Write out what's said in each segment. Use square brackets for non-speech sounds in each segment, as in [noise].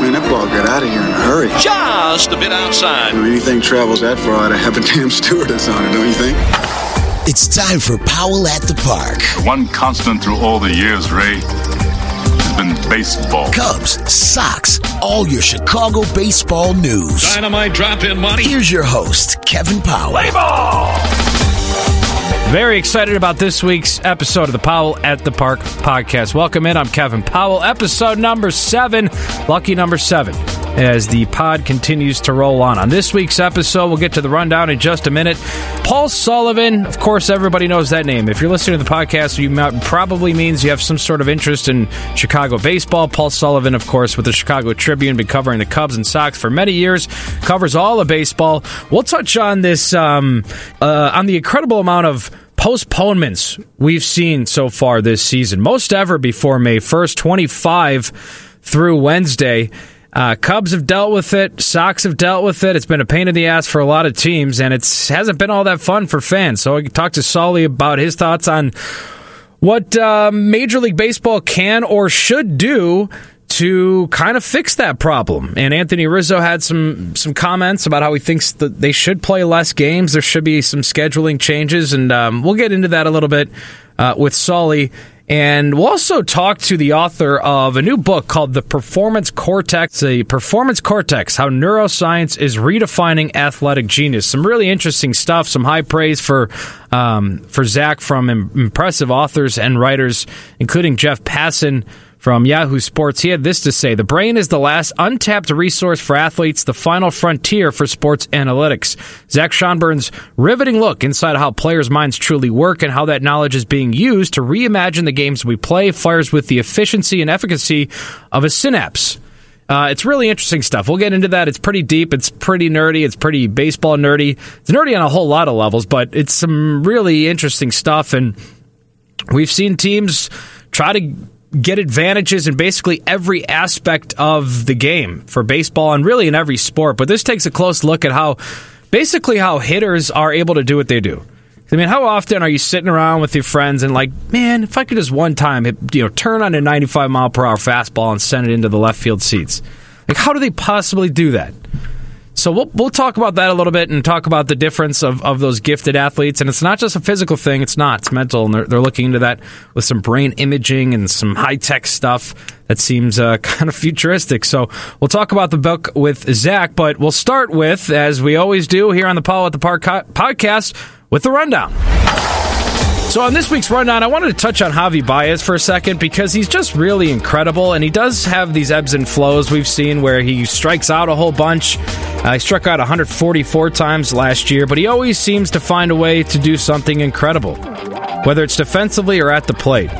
Man, that ball got out of here in a hurry. Just a bit outside. When anything travels that far, I'd have a damn stewardess on it, don't you think? It's time for Powell at the Park. One constant through all the years, Ray, has been baseball. Cubs, Sox, all your Chicago baseball news. Dynamite drop in money. Here's your host, Kevin Powell. Play ball. Very excited about this week's episode of the Powell at the Park podcast. Welcome in. I'm Kevin Powell. Episode number seven, lucky number seven, as the pod continues to roll on. On this week's episode, we'll get to the rundown in just a minute. Paul Sullivan, of course, everybody knows that name. If you're listening to the podcast, you probably means you have some sort of interest in Chicago baseball. Paul Sullivan, of course, with the Chicago Tribune, been covering the Cubs and Sox for many years, covers all of baseball. We'll touch on this, um, uh, on the incredible amount of postponements we've seen so far this season, most ever before May 1st, 25 through Wednesday. Uh, Cubs have dealt with it. Sox have dealt with it. It's been a pain in the ass for a lot of teams, and it hasn't been all that fun for fans. So I talked to Solly about his thoughts on what uh, Major League Baseball can or should do to kind of fix that problem. And Anthony Rizzo had some some comments about how he thinks that they should play less games. There should be some scheduling changes, and um, we'll get into that a little bit uh, with Solly. And we'll also talk to the author of a new book called The Performance Cortex, The Performance Cortex, How Neuroscience is Redefining Athletic Genius. Some really interesting stuff, some high praise for um, for Zach from impressive authors and writers, including Jeff Passan from Yahoo Sports. He had this to say The brain is the last untapped resource for athletes, the final frontier for sports analytics. Zach Schonbrun's riveting look inside how players' minds truly work and how that knowledge is being used to reimagine the games we play fires with the efficiency and efficacy of a synapse. Uh, it's really interesting stuff. We'll get into that. It's pretty deep. It's pretty nerdy. It's pretty baseball nerdy. It's nerdy on a whole lot of levels, but it's some really interesting stuff. And we've seen teams try to get advantages in basically every aspect of the game for baseball and really in every sport. But this takes a close look at how basically how hitters are able to do what they do. I mean, how often are you sitting around with your friends and like, man, if I could just one time, you know, turn on a 95 mile per hour fastball and send it into the left field seats? Like, how do they possibly do that? So we'll we'll talk about that a little bit and talk about the difference of, of those gifted athletes. And it's not just a physical thing; it's not. It's mental, and they're, they're looking into that with some brain imaging and some high tech stuff that seems uh, [laughs] kind of futuristic. So we'll talk about the book with Zach, but we'll start with, as we always do here on the Powell at the Park podcast, with the rundown. So on this week's rundown, I wanted to touch on Javi Baez for a second because he's just really incredible, and he does have these ebbs and flows we've seen where he strikes out a whole bunch. Uh, he struck out 144 times last year, but he always seems to find a way to do something incredible, whether it's defensively or at the plate.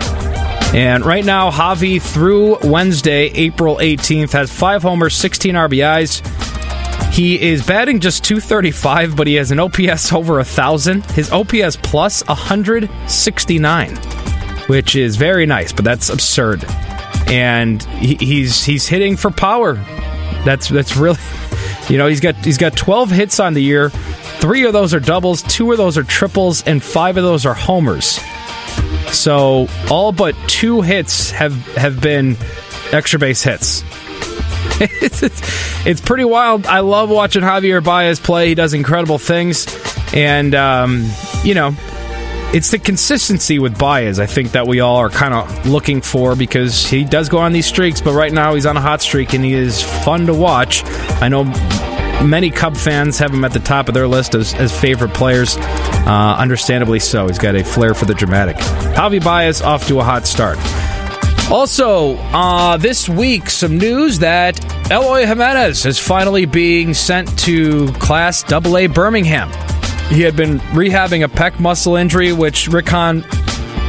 And right now, Javi through Wednesday, April 18th, has five homers, 16 RBIs. He is batting just 235, but he has an OPS over 1,000. His OPS plus 169, which is very nice, but that's absurd. And he, he's he's hitting for power. That's that's really, [laughs] you know, he's got he's got 12 hits on the year. Three of those are doubles, two of those are triples, and five of those are homers. So all but two hits have have been extra base hits. It's, [laughs] it's, it's, pretty wild. I love watching Javier Baez play. He does incredible things, and um, you know, it's the consistency with Baez. I think that we all are kind of looking for because he does go on these streaks, but right now he's on a hot streak and he is fun to watch. I know many Cub fans have him at the top of their list as, as favorite players. Uh, understandably so. He's got a flair for the dramatic. Javi Baez off to a hot start. Also, uh, this week, some news that Eloy Jimenez is finally being sent to Class AA Birmingham. He had been rehabbing a pec muscle injury, which Rick Hahn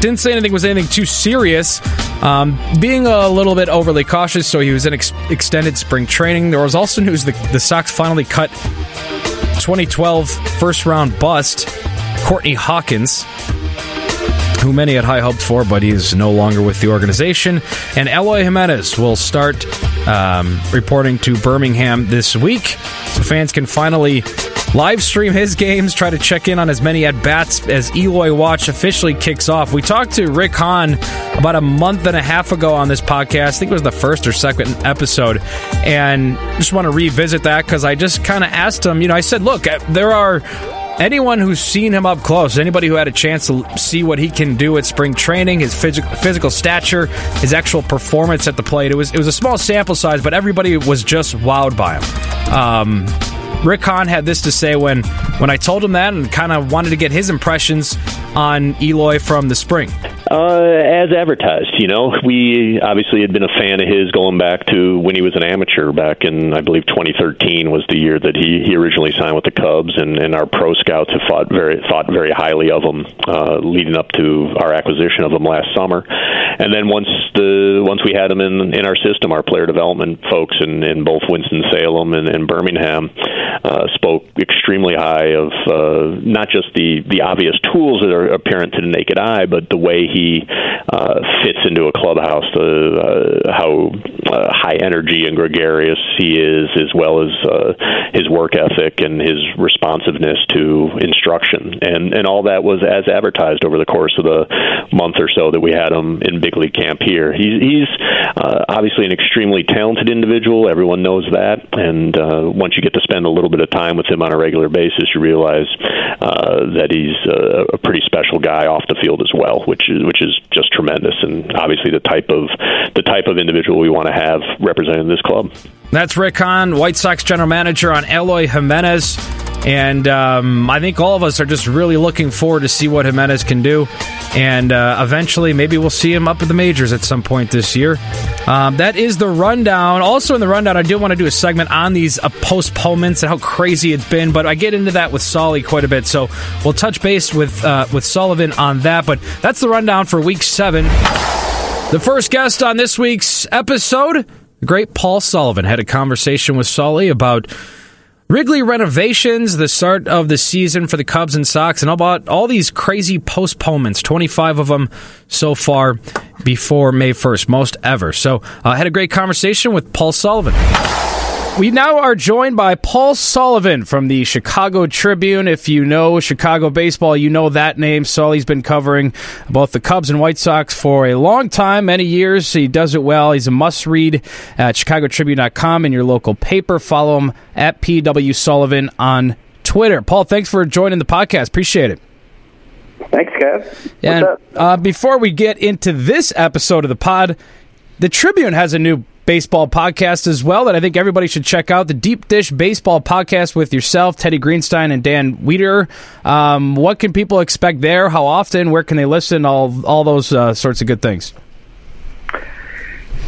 didn't say anything was anything too serious. Um, being a little bit overly cautious, so he was in ex- extended spring training. There was also news that the Sox finally cut 2012 first round bust Courtney Hawkins who many had high hopes for, but he's no longer with the organization. And Eloy Jimenez will start um, reporting to Birmingham this week, so fans can finally live stream his games, try to check in on as many at bats as Eloy Watch officially kicks off. We talked to Rick Hahn about a month and a half ago on this podcast. I think it was the first or second episode. And just want to revisit that because I just kind of asked him, you know, I said, look, there are anyone who's seen him up close, anybody who had a chance to see what he can do at spring training, his phys- physical stature, his actual performance at the plate, it was it was a small sample size, but everybody was just wowed by him. Um, Rick Hahn had this to say when when I told him that and kind of wanted to get his impressions on Eloy from the spring. Uh, as advertised, you know, we obviously had been a fan of his going back to when he was an amateur back in, I believe, 2013 was the year that he, he originally signed with the Cubs, and, and our pro scouts have thought very thought very highly of him uh, leading up to our acquisition of him last summer. And then once the once we had him in in our system, our player development folks in, in both Winston Salem and, and Birmingham uh, spoke extremely high of uh, not just the the obvious tools that are apparent to the naked eye, but the way he he uh, fits into a clubhouse, uh, uh, how uh, high energy and gregarious he is, as well as uh, his work ethic and his responsiveness to instruction, and and all that was as advertised over the course of the month or so that we had him in big league camp here. He's, he's uh, obviously an extremely talented individual. Everyone knows that, and uh, once you get to spend a little bit of time with him on a regular basis, you realize uh, that he's a, a pretty special guy off the field as well, which is which is just tremendous, and obviously the type of the type of individual we want to have representing this club. That's Rick Hahn, White Sox general manager on Eloy Jimenez. And um, I think all of us are just really looking forward to see what Jimenez can do. And uh, eventually, maybe we'll see him up at the majors at some point this year. Um, that is the rundown. Also, in the rundown, I do want to do a segment on these uh, postponements and how crazy it's been. But I get into that with Solly quite a bit, so we'll touch base with uh, with Sullivan on that. But that's the rundown for Week Seven. The first guest on this week's episode, the great Paul Sullivan, had a conversation with Solly about Wrigley renovations, the start of the season for the Cubs and Sox, and all about all these crazy postponements, 25 of them so far before May 1st, most ever. So I uh, had a great conversation with Paul Sullivan. We now are joined by Paul Sullivan from the Chicago Tribune. If you know Chicago baseball, you know that name. Sully's been covering both the Cubs and White Sox for a long time, many years. He does it well. He's a must read at chicagotribune.com in your local paper. Follow him at PW Sullivan on Twitter. Paul, thanks for joining the podcast. Appreciate it. Thanks, Kev. And uh, before we get into this episode of the pod, the Tribune has a new baseball podcast as well that I think everybody should check out. The Deep Dish Baseball Podcast with yourself, Teddy Greenstein, and Dan Wiederer. Um, what can people expect there? How often? Where can they listen? All all those uh, sorts of good things.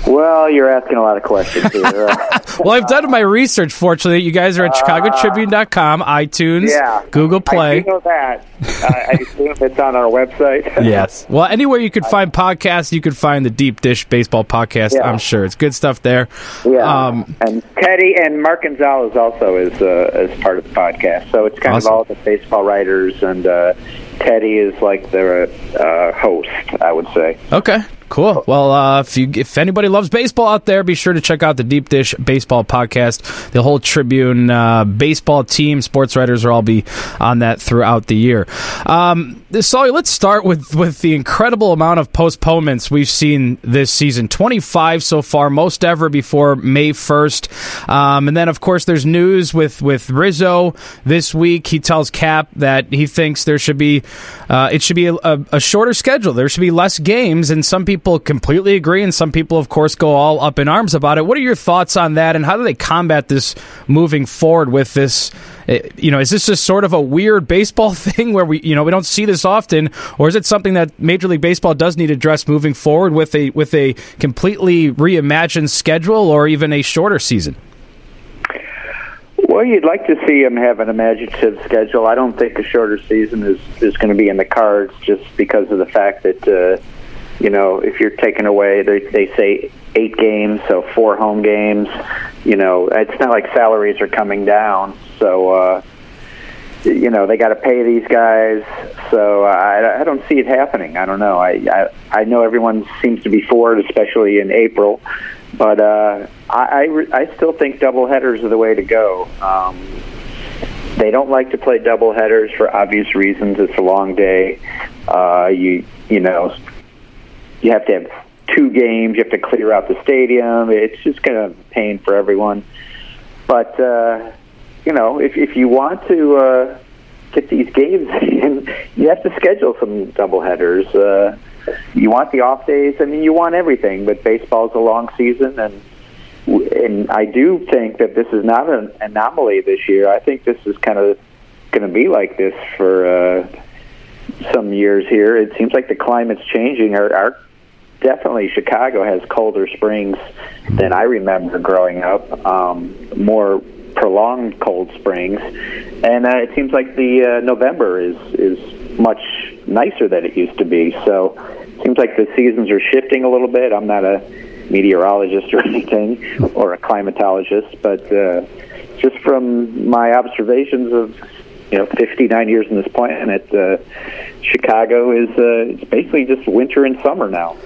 Well, you're asking a lot of questions here. [laughs] well, I've done my research. Fortunately, you guys are at uh, ChicagoTribune.com, iTunes, yeah, Google Play. I know that. I assume it's on our website. [laughs] yes. Well, anywhere you could find podcasts, you could find the Deep Dish Baseball Podcast. Yeah. I'm sure it's good stuff there. Yeah. Um, and Teddy and Mark Gonzalez also is uh, is part of the podcast. So it's kind awesome. of all the baseball writers and. Uh, Teddy is like their uh, host, I would say. Okay, Cool. Well, uh, if you if anybody loves baseball out there, be sure to check out the Deep Dish Baseball podcast. The whole Tribune uh, baseball team, sports writers will all be on that throughout the year. Um, Sully, let's start with with the incredible amount of postponements we've seen this season. Twenty five so far, most ever before May first. Um, and then, of course, there's news with with Rizzo this week. He tells Cap that he thinks there should be uh, it should be a, a shorter schedule. There should be less games, and some people people completely agree, and some people, of course, go all up in arms about it. What are your thoughts on that, and how do they combat this moving forward with this? Eh, you know, is this just sort of a weird baseball [laughs] thing where we, you know, we don't see this often, or is it something that Major League Baseball does need to address moving forward with a with a completely reimagined schedule or even a shorter season? Well, you'd like to see them have an imaginative schedule. I don't think a shorter season is is going to be in the cards just because of the fact that. Uh, you know, if you're taking away, they, they say eight games, so four home games. You know, it's not like salaries are coming down, so uh, you know they got to pay these guys. So I, I don't see it happening. I don't know. I, I I know everyone seems to be for it, especially in April, but uh, I I, I still think double headers are the way to go. Um, they don't like to play double headers for obvious reasons. It's a long day. Uh, you you know you have to have two games. You have to clear out the stadium. It's just kind of a pain for everyone. But uh, you know, if if you want to uh, get these games [laughs] in, you have to schedule some double headers. Uh, you want the off days. I mean, you want everything. But baseball's a long season, and and I do think that this is not an anomaly this year. I think this is kind of going to be like this for uh, some years here. It seems like the climate's changing. Our, our definitely Chicago has colder springs than I remember growing up. Um, more prolonged cold springs, and uh, it seems like the uh, November is is much nicer than it used to be. So, it seems like the seasons are shifting a little bit. I'm not a meteorologist or [laughs] anything, or a climatologist, but uh, just from my observations of you know 59 years in this planet, uh, Chicago is uh, it's basically just winter and summer now.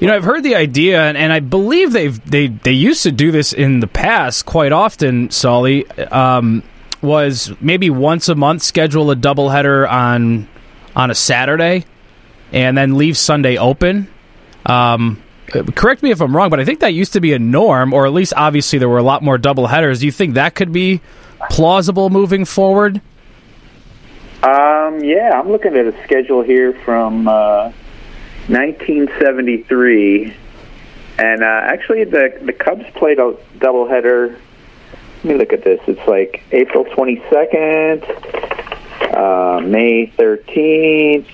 You know, I've heard the idea, and, and I believe they've they they used to do this in the past quite often. Solly um, was maybe once a month schedule a doubleheader on on a Saturday, and then leave Sunday open. Um, correct me if I'm wrong, but I think that used to be a norm, or at least obviously there were a lot more double headers. Do you think that could be plausible moving forward? Um, yeah, I'm looking at a schedule here from uh, 1973, and uh, actually the the Cubs played a doubleheader. Let me look at this. It's like April 22nd, uh, May 13th.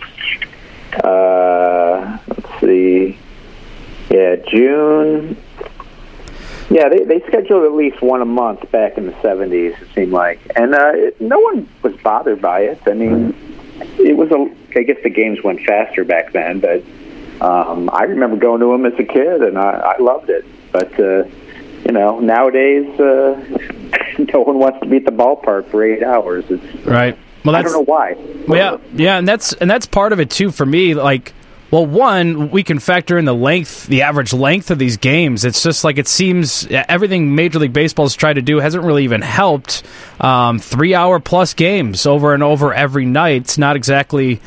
Uh, let's see. Yeah, June. Yeah, they they scheduled at least one a month back in the '70s. It seemed like, and uh, it, no one was bothered by it. I mean, it was a. I guess the games went faster back then, but um, I remember going to them as a kid, and I, I loved it. But uh, you know, nowadays, uh, [laughs] no one wants to be at the ballpark for eight hours. It's right. Well, that's, I don't know why. Well, yeah, yeah, and that's and that's part of it too for me. Like, well, one, we can factor in the length, the average length of these games. It's just like it seems everything Major League Baseball Baseball's tried to do hasn't really even helped. Um, three hour plus games over and over every night. It's not exactly.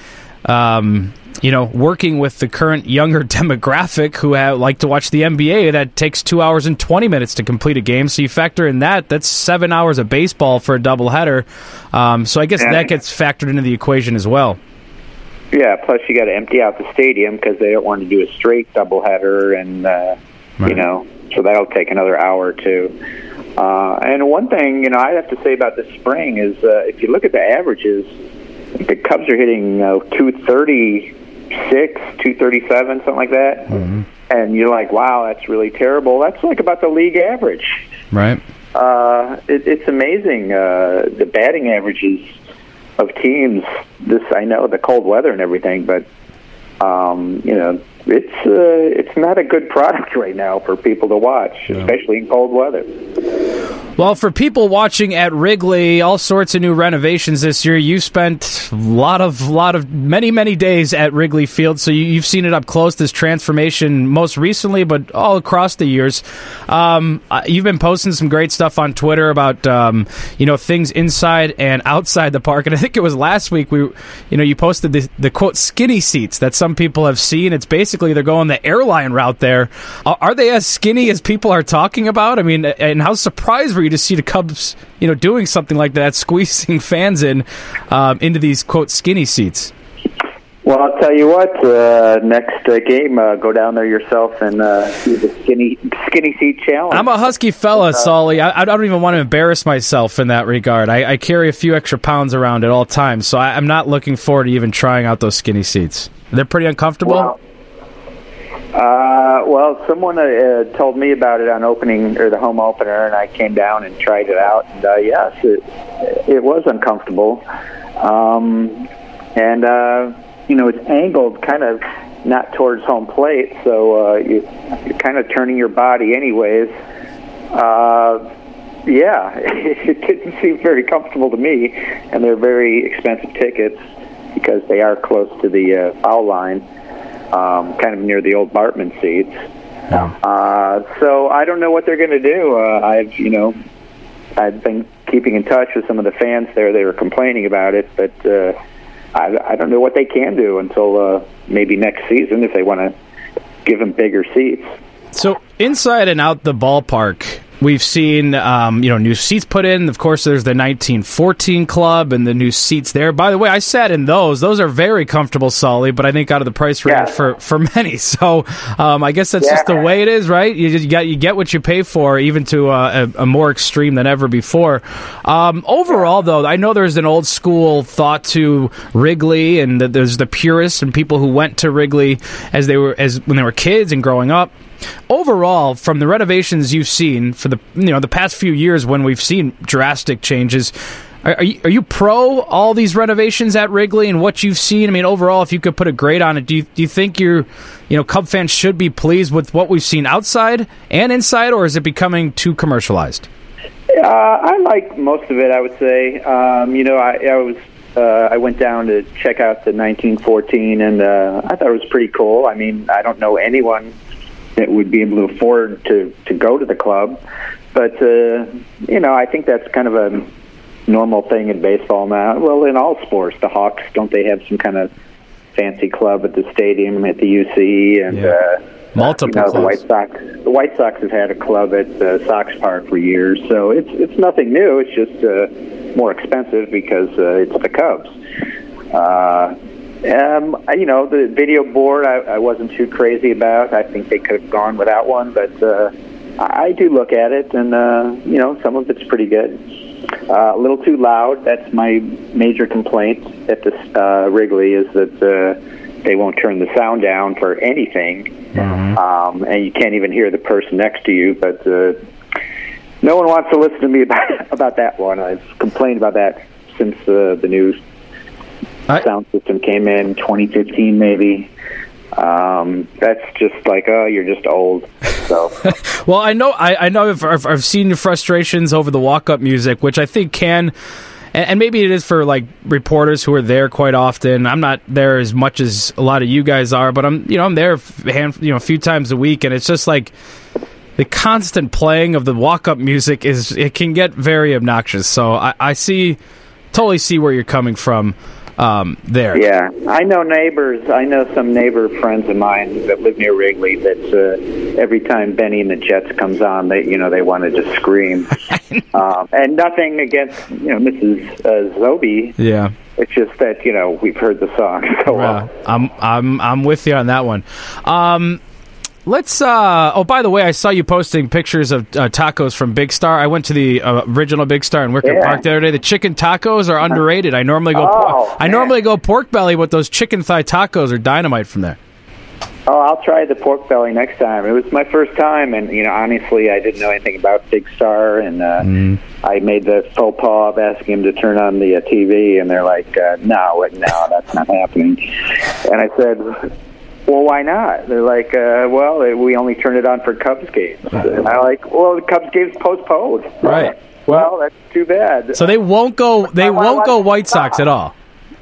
Um, you know, working with the current younger [laughs] demographic who have, like to watch the NBA, that takes two hours and 20 minutes to complete a game. So you factor in that, that's seven hours of baseball for a doubleheader. Um, so I guess yeah. that gets factored into the equation as well. Yeah, plus you got to empty out the stadium because they don't want to do a straight doubleheader, and uh, right. you know, so that'll take another hour or two. Uh, and one thing you know I have to say about this spring is uh, if you look at the averages, the Cubs are hitting uh, 230 six, two thirty seven, something like that. Mm-hmm. And you're like, wow, that's really terrible. That's like about the league average. Right. Uh, it, it's amazing uh, the batting averages of teams. This I know the cold weather and everything, but um, you know it's uh, it's not a good product [laughs] right now for people to watch, especially in cold weather. Well, for people watching at Wrigley, all sorts of new renovations this year. You spent a lot of, lot of, many, many days at Wrigley Field, so you, have seen it up close. This transformation, most recently, but all across the years. Um, uh, you've been posting some great stuff on Twitter about, um, you know, things inside and outside the park. And I think it was last week we, you know, you posted the, the quote skinny seats that some people have seen. It's basically they're going the airline route there. Are, are they as skinny as people are talking about? I mean, and how surprised were you to see the Cubs, you know, doing something like that, [laughs] squeezing fans in um, into these quote skinny seats? Well, I'll tell you what. Uh, next uh, game, uh, go down there yourself and uh, do the skinny skinny seat challenge. I'm a husky fella, Solly. I, I, don't even want to embarrass myself in that regard. I, I, carry a few extra pounds around at all times, so I, am not looking forward to even trying out those skinny seats. They're pretty uncomfortable. Uh, well, someone uh, told me about it on opening or the home opener, and I came down and tried it out. And uh, yes, it it was uncomfortable, um, and uh, you know it's angled kind of not towards home plate, so uh, you, you're kind of turning your body anyways. Uh, yeah, [laughs] it didn't seem very comfortable to me, and they're very expensive tickets because they are close to the uh, foul line um, kind of near the old Bartman seats. Yeah. Uh, so I don't know what they're going to do. Uh, I've, you know, I've been keeping in touch with some of the fans there. They were complaining about it, but uh, I, I don't know what they can do until uh, maybe next season if they want to give them bigger seats. So inside and out the ballpark, we've seen um, you know new seats put in. Of course, there's the 1914 club and the new seats there. By the way, I sat in those; those are very comfortable, Sully. But I think out of the price range Yeah. for for [laughs] many. So um, I guess that's Yeah. just the way it is, right? You, you got you get what you pay for, even to uh, a, a more extreme than ever before. Um, overall, though, I know there's an old school thought to Wrigley, and that there's the purists and people who went to Wrigley as they were as when they were kids and growing up overall from the renovations you've seen for the you know the past few years when we've seen drastic changes are, you, are you pro all these renovations at Wrigley and what you've seen? I mean, overall, if you could put a grade on it, do you, do you think you're, you know, Cub fans should be pleased with what we've seen outside and inside, or is it becoming too commercialized? Uh, I like most of it. I would say. Um, you know, I, I was. Uh, I went down to check out the 1914, and uh, I thought it was pretty cool. I mean, I don't know anyone that would be able to afford to to go to the club, but uh, you know, I think that's kind of a normal thing in baseball now. Well, in all sports, the Hawks don't they have some kind of fancy club at the stadium at the UC and. Yeah. Uh, Multiple you know, the. White Sox. The White Sox have had a club at uh, Sox Park for years, so it's it's nothing new. It's just uh, more expensive because uh, it's the Cubs. Uh, um, you know, the video board I, I wasn't too crazy about. I think they could have gone without one, but uh, I do look at it, and uh, you know, some of it's pretty good. Uh, a little too loud. That's my major complaint at this uh, Wrigley is that uh, they won't turn the sound down for anything, um, and you can't even hear the person next to you. But uh, no one wants to listen to me [laughs] about about that one. I've complained about that since uh, the new I- sound system came in 2015, maybe. Um, that's just like, oh, you're just old. So. [laughs] Well, I know I, I know I've, I've, I've seen your frustrations over the walk-up music, which I think can, and, maybe it is for like reporters who are there quite often. I'm not there as much as a lot of you guys are, but I'm you know I'm there you know a few times a week, and it's just like the constant playing of the walk-up music is it can get very obnoxious. So I, I see, totally see where you're coming from um, there. Yeah, I know neighbors. I know some neighbor friends of mine that live near Wrigley. That uh, every time Benny and the Jets comes on, they you know they want to just scream. [laughs] um, and nothing against you know Mrs. Uh, Zobe. Yeah. It's just that you know we've heard the song [laughs] so Yeah, often. I'm I'm I'm with you on that one. Um, let's. Uh, oh, by the way, I saw you posting pictures of uh, tacos from Big Star. I went to the uh, original Big Star in Wicker Yeah. Park the other day. The chicken tacos are underrated. I normally go. Oh, I man. normally go pork belly, but those chicken thigh tacos are dynamite from there. Oh, I'll try the pork belly next time. It was my first time, and you know, honestly, I didn't know anything about Big Star, and uh, Mm. I made the faux pas of asking him to turn on the uh, TV, and they're like, uh, "No, no, that's not happening." And I said, "Well, why not?" They're like, uh, "Well, we only turn it on for Cubs games." And I'm like, "Well, the Cubs games postponed." Right. Well, that's too bad. So they won't go. They won't go White Sox at all,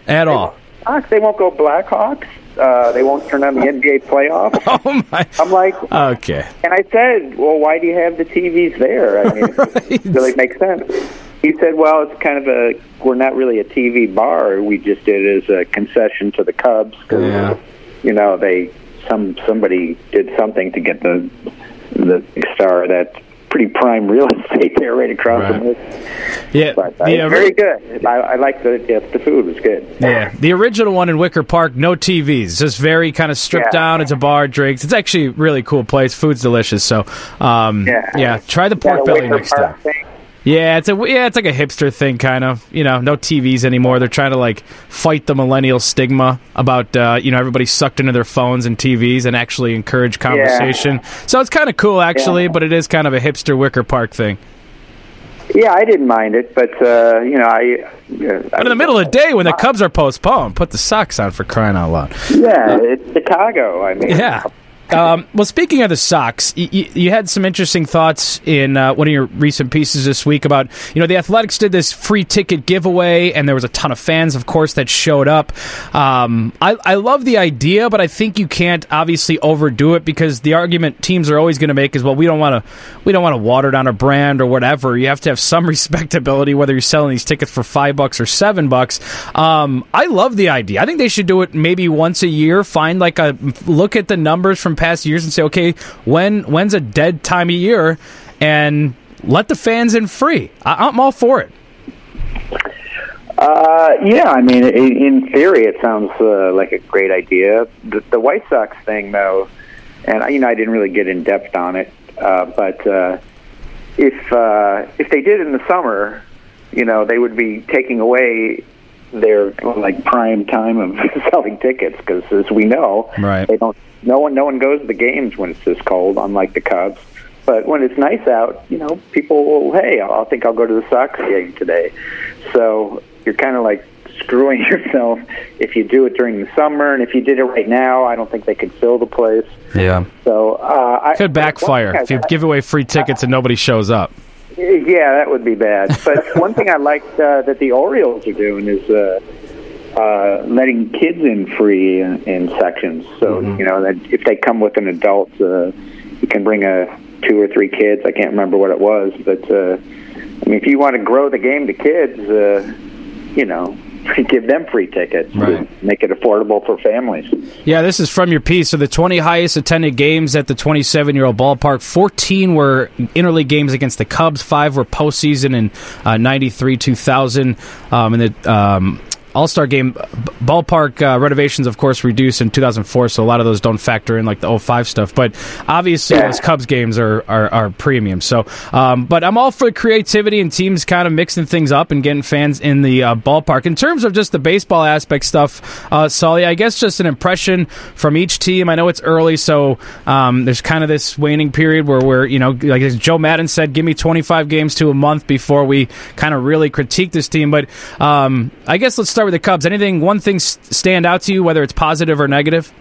at all. Hawks, they won't go Blackhawks. Uh, they won't turn on the NBA playoffs. [laughs] Oh my. I'm like, Okay. And I said, "Well, why do you have the TVs there? I mean, [laughs] it really makes sense." He said, "Well, it's kind of a we're not really a TV bar. We just did it as a concession to the Cubs because Yeah. You know they some somebody did something to get the the star that pretty prime real [laughs] estate there right across Right. from it. Yeah. But uh, the very good. I, I like the yeah, the food was good. Yeah, the original one in Wicker Park, no TVs, just very kind of stripped Yeah. down. It's a bar, drinks. It's actually a really cool place. Food's delicious. So, um, yeah, Yeah. try the pork belly Wicker next time. Thing? Yeah, it's a yeah, it's like a hipster thing, kind of. You know, no TVs anymore. They're trying to like fight the millennial stigma about uh, you know everybody sucked into their phones and TVs and actually encourage conversation. So it's kind of cool, actually, Yeah. but it is kind of a hipster Wicker Park thing. Yeah, I didn't mind it, but uh, you know, I. But in the middle of the day when the Cubs are postponed, put the socks on for crying out loud. Yeah, it's Chicago. I mean, Yeah. Um, well, speaking of the Sox, y- y- you had some interesting thoughts in uh, one of your recent pieces this week about you know the Athletics did this free ticket giveaway, and there was a ton of fans, of course, that showed up. Um, I, I love the idea, but I think you can't obviously overdo it because the argument teams are always going to make is well, we don't want to we don't want to water down a brand or whatever. You have to have some [laughs] respectability, whether you're selling these tickets for five bucks or seven bucks. Um, I love the idea. I think they should do it maybe once a year. Find like a look at the numbers from past years and say, okay, when when's a dead time of year, and let the fans in free. I, I'm all for it. Uh, yeah, I mean, in, in theory, it sounds uh, like a great idea. The, the White Sox thing, though, and you know, I didn't really get in depth on it, uh, but uh, if uh, if they did in the summer, you know, they would be taking away their like prime time of [laughs] selling tickets because, as we know, Right. they don't. No one, no one goes to the games when it's this cold, unlike the Cubs. But when it's nice out, you know, people will. Hey, I think I'll go to the Sox game today. So you're kind of like screwing [laughs] yourself if you do it during the summer, and if you did it right now, I don't think they could fill the place. Yeah, So uh, I, could backfire if you give away free tickets and nobody shows up. Yeah, that would be bad. But [laughs] one thing I liked uh, that the Orioles are doing is uh, uh, letting kids in free in, in sections. So you know that if they come with an adult, uh, you can bring a two or three kids. I can't remember what it was, but uh, I mean, if you want to grow the game to kids, uh, you know, [laughs] give them free tickets. Right. Make it affordable for families. Yeah, this is from your piece. So the 20 highest attended games at the 27 year old ballpark, 14 were interleague games against the Cubs, five were postseason in uh, 93 2000. Um, and the um, all Star game ballpark uh, renovations, of course, reduced in 2004, so a lot of those don't factor in like the 05 stuff. But obviously, Yeah. those Cubs games are, are, are premium. So, um, but I'm all for creativity and teams kind of mixing things up and getting fans in the uh, ballpark. In terms of just the baseball aspect stuff, uh, Sully, I guess just an impression from each team. I know it's early, so um, there's kind of this waning period where we're, you know, like as Joe Maddon said, give me 25 games to a month before we kind of really critique this team. But um, I guess let's start with the Cubs. Anything, one thing stand out to you, whether it's positive or negative?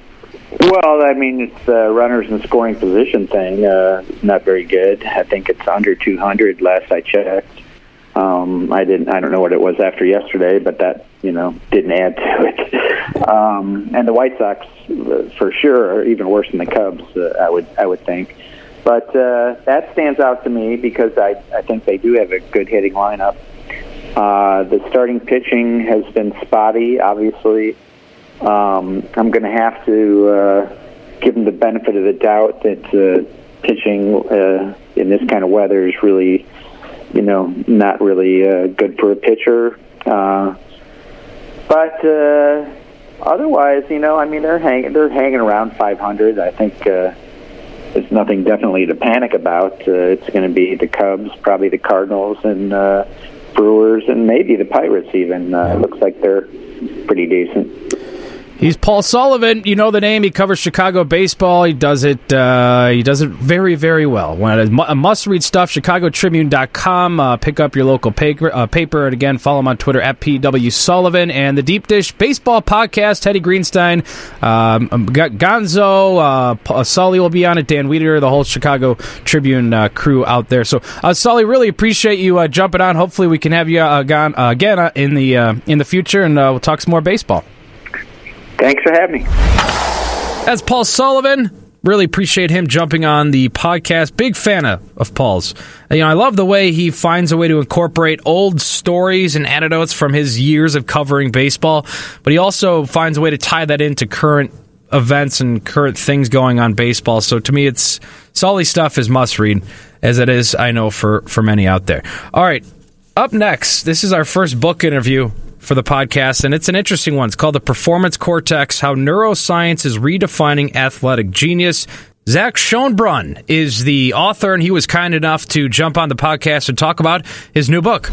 Well, I mean, it's the runners in scoring position thing. Uh, not very good. I think it's under 200 last I checked. Um, I didn't. I don't know what it was after yesterday, but that you know didn't add to it. [laughs] Um, and the White Sox, uh, for sure, are even worse than the Cubs. Uh, I would. I would think. But uh, that stands out to me because I, I think they do have a good hitting lineup. Uh, the starting pitching has been spotty, obviously. Um, I'm going to have to uh, give them the benefit of the doubt that uh, pitching uh, in this kind of weather is really, you know, not really uh, good for a pitcher. Uh, but uh, otherwise, you know, I mean, they're hanging they're hanging around 500. I think uh, there's nothing definitely to panic about. Uh, it's going to be the Cubs, probably the Cardinals, and uh, Brewers, and maybe the Pirates. Even uh, looks like they're pretty decent. He's Paul Sullivan. You know the name. He covers Chicago baseball. He does it. Uh, he does it very, very well. One of a must-read stuff. ChicagoTribune.com. Uh, pick up your local paper. Uh, paper. And again, follow him on Twitter at pw Sullivan and the Deep Dish Baseball Podcast. Teddy Greenstein, um, um, Gonzo, uh, uh, Sully will be on it. Dan Wiederer, the whole Chicago Tribune uh, crew out there. So, uh, Sully, really appreciate you uh, jumping on. Hopefully, we can have you uh, gone again in the in the future, and we'll talk some more baseball. Thanks for having me. That's Paul Sullivan. Really appreciate him jumping on the podcast. Big fan of, of Paul's. Uh, you know, I love the way he finds a way to incorporate old stories and anecdotes from his years of covering baseball, but he also finds a way to tie that into current events and current things going on baseball. So to me, it's Sully stuff is must read, as it is, I know, for, for many out there. All right, up next, this is our first book interview for the podcast, and it's an interesting one. It's called The Performance Cortex How Neuroscience is Redefining Athletic Genius. Zach Schonbrun is the author, and he was kind enough to jump on the podcast and talk about his new book.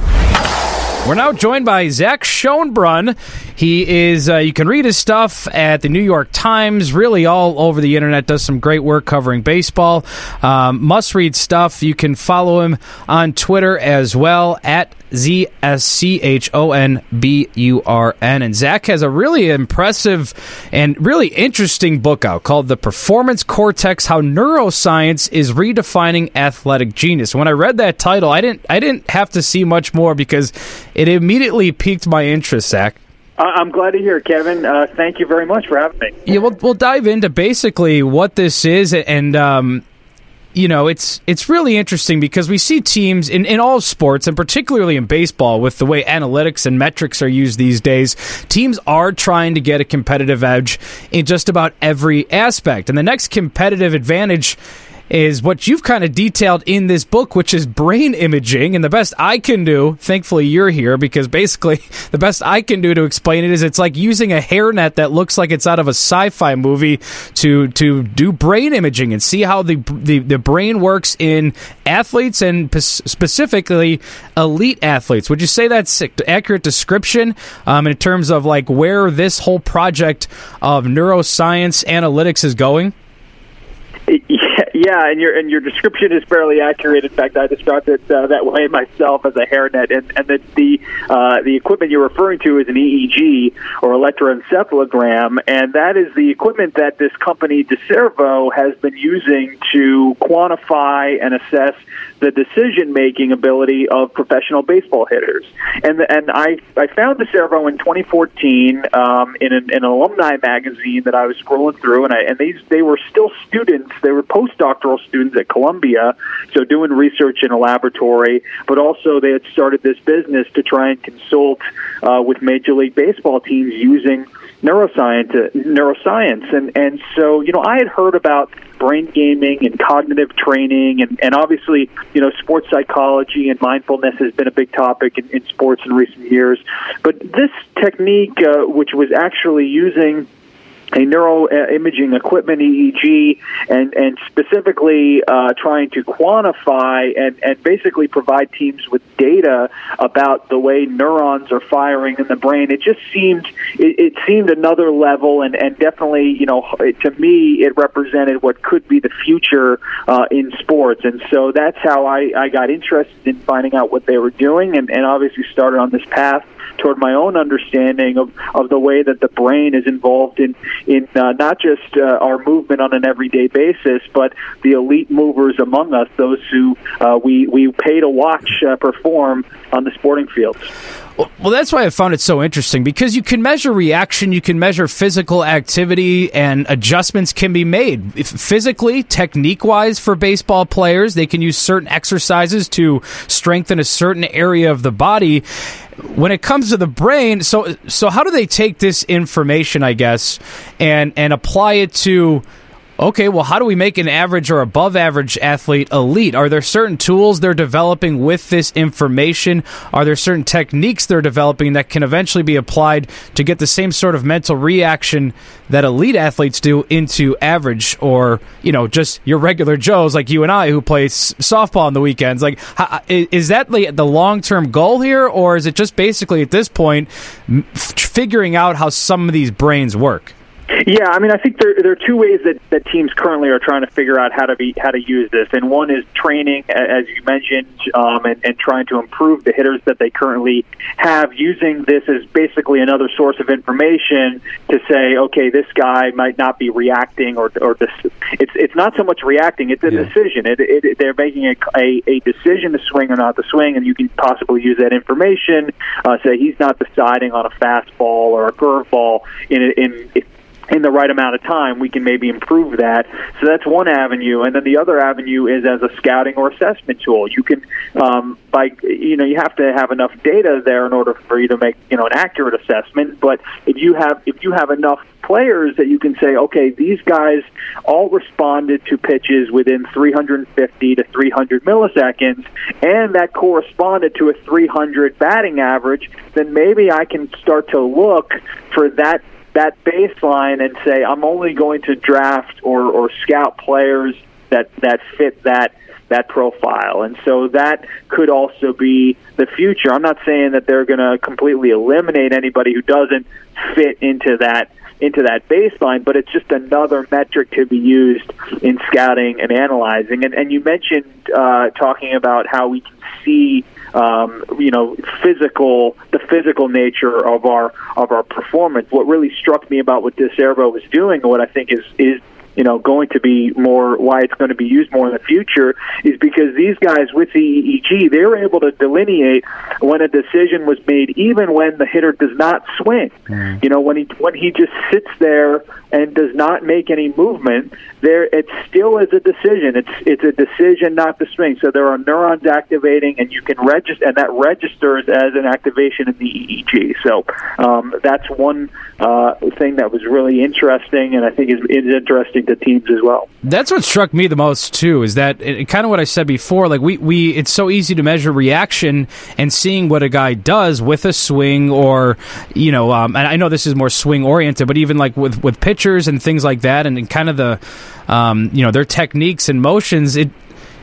We're now joined by Zach Schonbrun. He is, uh, you can read his stuff at the New York Times, really all over the internet, does some great work covering baseball. Um, must read stuff. You can follow him on Twitter as well at Z S C H O N B U R N. And Zach has a really impressive and really interesting book out called The Performance Cortex How Neuroscience is Redefining Athletic Genius. When I read that title, I didn't I didn't have to see much more because it immediately piqued my interest, Zach. I'm glad to hear, it, Kevin. Uh, thank you very much for having me. Yeah, we'll, we'll dive into basically what this is and um, you know, it's it's really interesting because we see teams in, in all sports, and particularly in baseball, with the way analytics and metrics are used these days, teams are trying to get a competitive edge in just about every aspect. And the next competitive advantage is what you've kind of detailed in this book, which is brain imaging. And the best I can do, thankfully you're here, because basically [laughs] the best I can do to explain it is it's like using a hairnet that looks like it's out of a sci-fi movie to to do brain imaging and see how the the, the brain works in athletes and specifically elite athletes. Would you say that's accurate description um, in terms of like where this whole project of neuroscience analytics is going? [laughs] [laughs] Yeah, and your and your description is fairly accurate. In fact, I described it uh, that way myself as a hairnet. And and the the, uh, the equipment you're referring to is an EEG or electroencephalogram, and that is the equipment that this company Decervo has been using to quantify and assess the decision making ability of professional baseball hitters. And and I I found Decervo in 2014 um, in, an, an alumni magazine that I was scrolling through, and I and these they were still students. They were postdoctoral students at Columbia, so doing research in a laboratory, but also they had started this business to try and consult uh, with Major League Baseball teams using neuroscience, neuroscience, and and so you know I had heard about brain gaming and cognitive training, and and obviously you know sports psychology and mindfulness has been a big topic in, in sports in recent years, but this technique, uh, which was actually using a neuro imaging equipment EEG and and specifically uh, trying to quantify and and basically provide teams with data about the way neurons are firing in the brain. It just seemed it, it seemed another level and and definitely you know it, to me it represented what could be the future uh, in sports and so that's how I I got interested in finding out what they were doing and and obviously started on this path toward my own understanding of, of the way that the brain is involved in in uh, not just uh, our movement on an everyday basis, but the elite movers among us, those who uh, we we pay to watch uh, perform on the sporting fields. Well, that's why I found it so interesting because you can measure reaction, you can measure physical activity, and adjustments can be made. If physically, technique wise, for baseball players, they can use certain exercises to strengthen a certain area of the body when it comes to the brain, so so how do they take this information, I guess, and and apply it to okay, well, how do we make an average or above average athlete elite? Are there certain tools they're developing with this information? Are there certain techniques they're developing that can eventually be applied to get the same sort of mental reaction that elite athletes do into average or, you know, just your regular Joes like you and I who play softball on the weekends? Like, is that the, the long term goal here, or is it just basically at this point figuring out how some of these brains work? Yeah, I mean, I think there there are two ways that, that teams currently are trying to figure out how to be how to use this, and one is training, as you mentioned, um, and, and trying to improve the hitters that they currently have, using this as basically another source of information to say, okay, this guy might not be reacting, or or this. It's it's not so much reacting; it's a yeah. decision. It, it, they're making a, a a decision to swing or not to swing, and you can possibly use that information. Uh, say he's not deciding on a fastball or a curveball in in in the right amount of time, we can maybe improve that. So that's one avenue, and then the other avenue is as a scouting or assessment tool. You can, um, by you know, you have to have enough data there in order for you to make you know an accurate assessment. But if you have if you have enough players that you can say, okay, these guys all responded to pitches within 350 to 300 milliseconds, and that corresponded to a 300 batting average, then maybe I can start to look for that that baseline and say I'm only going to draft or, or scout players that that fit that that profile. And so that could also be the future. I'm not saying that they're going to completely eliminate anybody who doesn't fit into that into that baseline, but it's just another metric to be used in scouting and analyzing. And, and you mentioned uh, talking about how we can see um, you know, physical, the physical nature of our of our performance. What really struck me about what DeCervo was doing, and what I think is is you know going to be more why it's going to be used more in the future is because these guys with the EEG they were able to delineate when a decision was made even when the hitter does not swing. Mm. you know when he when he just sits there and does not make any movement there it still is a decision. It's it's a decision not to swing. So there are neurons activating and you can register and that registers as an activation in the EEG so um, that's one uh, thing that was really interesting and I think is, is interesting to teams as well. That's what struck me the most too. Is that it, kind of what I said before? Like we we it's so easy to measure reaction and seeing what a guy does with a swing or you know. Um, and I know this is more swing oriented, but even like with with pitchers and things like that, and, and kind of the um, you know their techniques and motions. It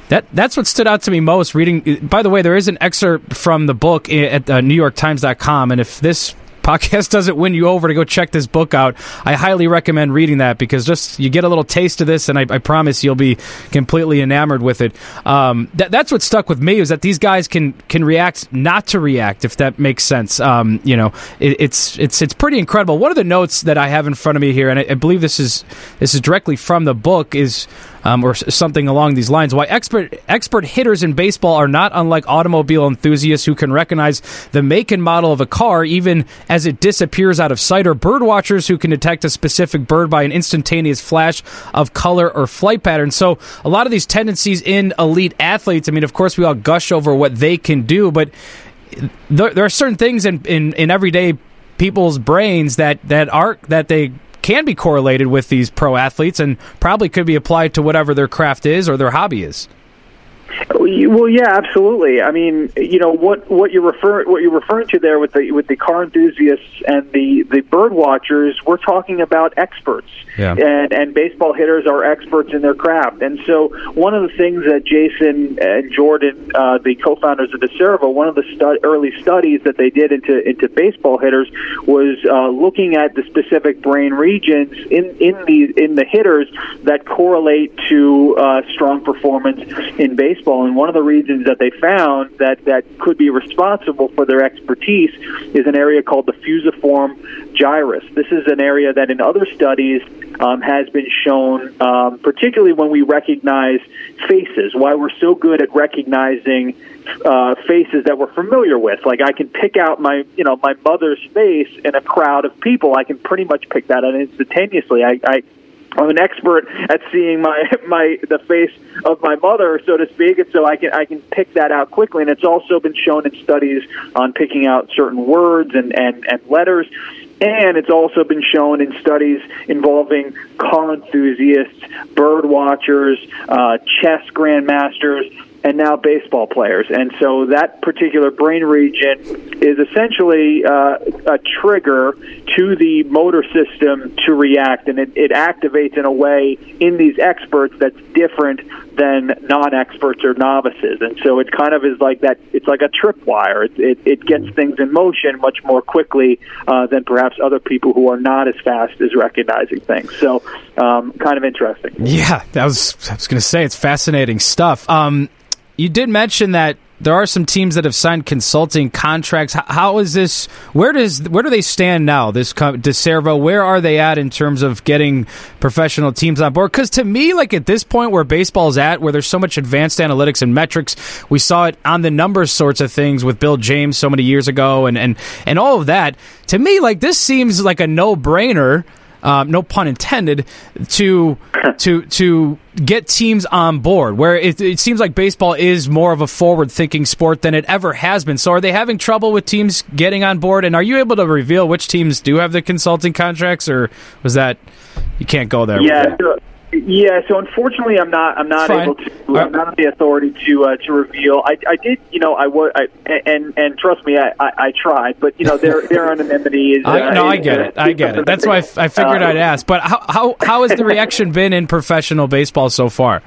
that that's what stood out to me most reading. By the way, there is an excerpt from the book at uh, NewYorkTimes.com, and if this podcast [laughs] doesn't win you over to go check this book out, I highly recommend reading that because just you get a little taste of this, and I, I promise you'll be completely enamored with it. Um, that, that's what stuck with me is that these guys can can react not to react, if that makes sense. Um, you know, it, it's it's it's pretty incredible. One of the notes that I have in front of me here, and I, I believe this is this is directly from the book, is um, or something along these lines. Why expert expert hitters in baseball are not unlike automobile enthusiasts who can recognize the make and model of a car even as it disappears out of sight, or bird watchers who can detect a specific bird by an instantaneous flash of color or flight pattern. So a lot of these tendencies in elite athletes. I mean, of course, we all gush over what they can do, but there, there are certain things in, in, in everyday people's brains that that are that they can be correlated with these pro athletes and probably could be applied to whatever their craft is or their hobby is. Well, yeah, absolutely. I mean, you know what what you're referring what you're referring to there with the with the car enthusiasts and the the bird watchers. We're talking about experts, yeah. and and baseball hitters are experts in their craft. And so, one of the things that Jason and Jordan, uh, the co-founders of the DeCervo, one of the stu- early studies that they did into into baseball hitters was uh, looking at the specific brain regions in in the in the hitters that correlate to uh, strong performance in baseball and one of the regions that they found that, that could be responsible for their expertise is an area called the fusiform gyrus. This is an area that in other studies um, has been shown, um, particularly when we recognize faces, why we're so good at recognizing uh, faces that we're familiar with. Like I can pick out my, you know, my mother's face in a crowd of people. I can pretty much pick that out instantaneously. I, I I'm an expert at seeing my [laughs] my the face of my mother, so to speak, and so I can I can pick that out quickly. And it's also been shown in studies on picking out certain words and and, and letters. And it's also been shown in studies involving car enthusiasts, bird watchers, uh, chess grandmasters, and now baseball players. And so that particular brain region is essentially uh, a trigger to the motor system to react, and it, it activates in a way in these experts that's different than non-experts or novices. And so it kind of is like that. It's like a tripwire. It it, it gets things in motion much more quickly uh, than perhaps other people who are not as fast as recognizing things. So um, kind of interesting. Yeah, that was I was going to say it's fascinating stuff. Um, you did mention that there are some teams that have signed consulting contracts. How is this? Where does where do they stand now? This DeCervo, where are they at in terms of getting professional teams on board? Because to me, like at this point where baseball's at, where there's so much advanced analytics and metrics, we saw it on the numbers sorts of things with Bill James so many years ago, and and and all of that. To me, like this seems like a no brainer um, no pun intended, to [laughs] to to get teams on board. Where it, it seems like baseball is more of a forward-thinking sport than it ever has been. So, are they having trouble with teams getting on board? And are you able to reveal which teams do have the consulting contracts, or was that you can't go there? Yeah. Yeah, so unfortunately, I'm not. I'm not able to. I'm not the authority to uh, to reveal. I, I did, you know, I was, I, and and trust me, I, I, I tried, but you know, their [laughs] their anonymity is. Uh, I, no, I get it. I get it. That's why I, f- I figured uh, I'd ask. But how how how has the reaction been in professional baseball so far?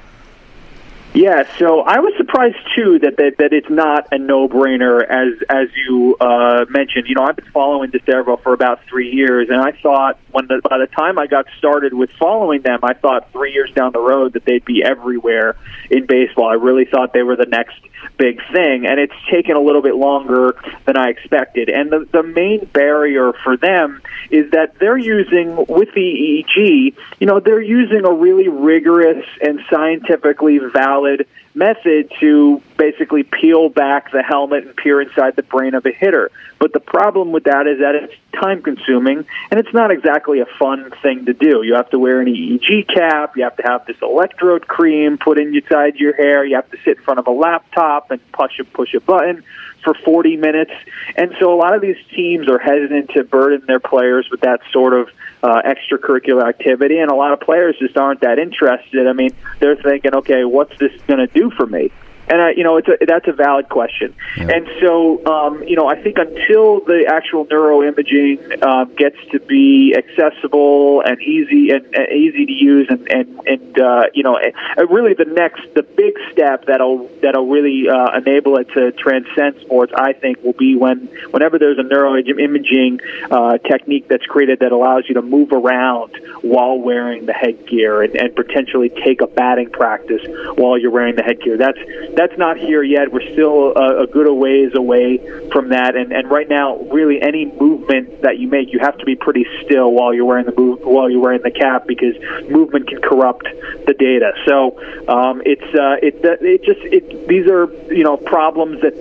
Yeah, so I was surprised too that that, that it's not a no-brainer as as you uh, mentioned. You know, I've been following DeCervo for about three years, and I thought when the, by the time I got started with following them, I thought three years down the road that they'd be everywhere in baseball. I really thought they were the next big thing, and it's taken a little bit longer than I expected. And the the main barrier for them is that they're using with the EEG, you know, they're using a really rigorous and scientifically valid method to basically peel back the helmet and peer inside the brain of a hitter. But the problem with that is that it's time consuming and it's not exactly a fun thing to do. You have to wear an EEG cap, you have to have this electrode cream put inside your hair, you have to sit in front of a laptop and push a push a button for 40 minutes. And so a lot of these teams are hesitant to burden their players with that sort of uh, extracurricular activity, and a lot of players just aren't that interested. I mean, they're thinking, okay, what's this going to do for me? And uh, you know, it's a, that's a valid question. Yeah. And so, um, you know, I think until the actual neuroimaging um, gets to be accessible and easy and uh, easy to use, and and and uh, you know, uh, really the next, the big step that'll that'll really uh, enable it to transcend sports, I think, will be when whenever there's a neuroimaging uh, technique that's created that allows you to move around while wearing the headgear and, and potentially take a batting practice while you're wearing the headgear. That's that's not here yet. We're still a, a good a ways away from that. And, and right now, really, any movement that you make, you have to be pretty still while you're wearing the while you're wearing the cap because movement can corrupt the data. So um, it's uh, it it just it these are you know problems that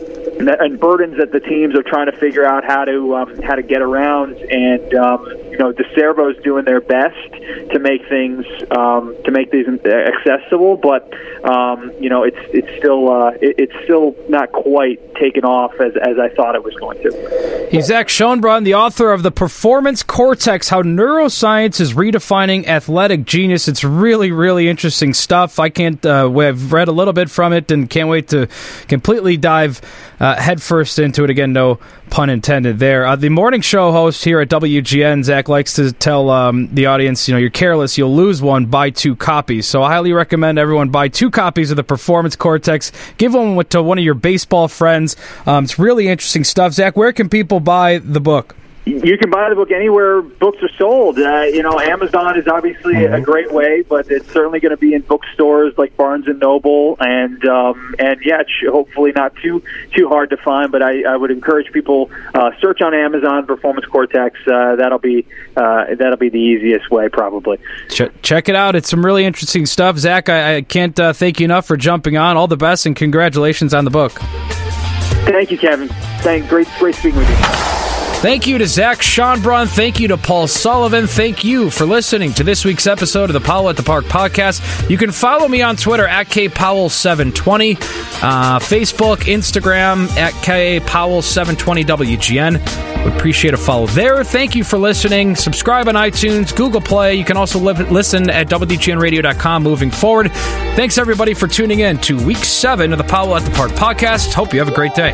and burdens that the teams are trying to figure out how to um, how to get around. And um, you know, the DeCervo's doing their best to make things um, to make these accessible, but um, you know, it's it's still uh, it, it's still not quite taken off as as I thought it was going to. He's Zach Schonbrun, the author of the Performance Cortex: How Neuroscience is Redefining Athletic Genius. It's really really interesting stuff. I can't. Uh, I've read a little bit from it and can't wait to completely dive uh, headfirst into it again. No pun intended there. Uh, the morning show host here at WGN, Zach, likes to tell um, the audience, you know, you're careless, you'll lose one, buy two copies. So I highly recommend everyone buy two copies of the Performance Cortex. Give one to one of your baseball friends. Um, it's really interesting stuff. Zach, where can people buy the book? You can buy the book anywhere books are sold. Uh, you know, Amazon is obviously mm-hmm. a great way, but it's certainly going to be in bookstores like Barnes and Noble, and um, and yeah, hopefully not too too hard to find. But I, I would encourage people uh, search on Amazon Performance Cortex. Uh, that'll be uh, that'll be the easiest way, probably. Ch- check it out. It's some really interesting stuff. Zach, I, I can't uh, thank you enough for jumping on. All the best and congratulations on the book. Thank you, Kevin. Thank great great speaking with you. Thank you to Zach Schonbrun. Thank you to Paul Sullivan. Thank you for listening to this week's episode of the Powell at the Park podcast. You can follow me on Twitter at kpowell720, uh, Facebook, Instagram at kpowell720wgn. Would appreciate a follow there. Thank you for listening. Subscribe on iTunes, Google Play. You can also live, listen at wgnradio.com moving forward. Thanks everybody for tuning in to week seven of the Powell at the Park podcast. Hope you have a great day.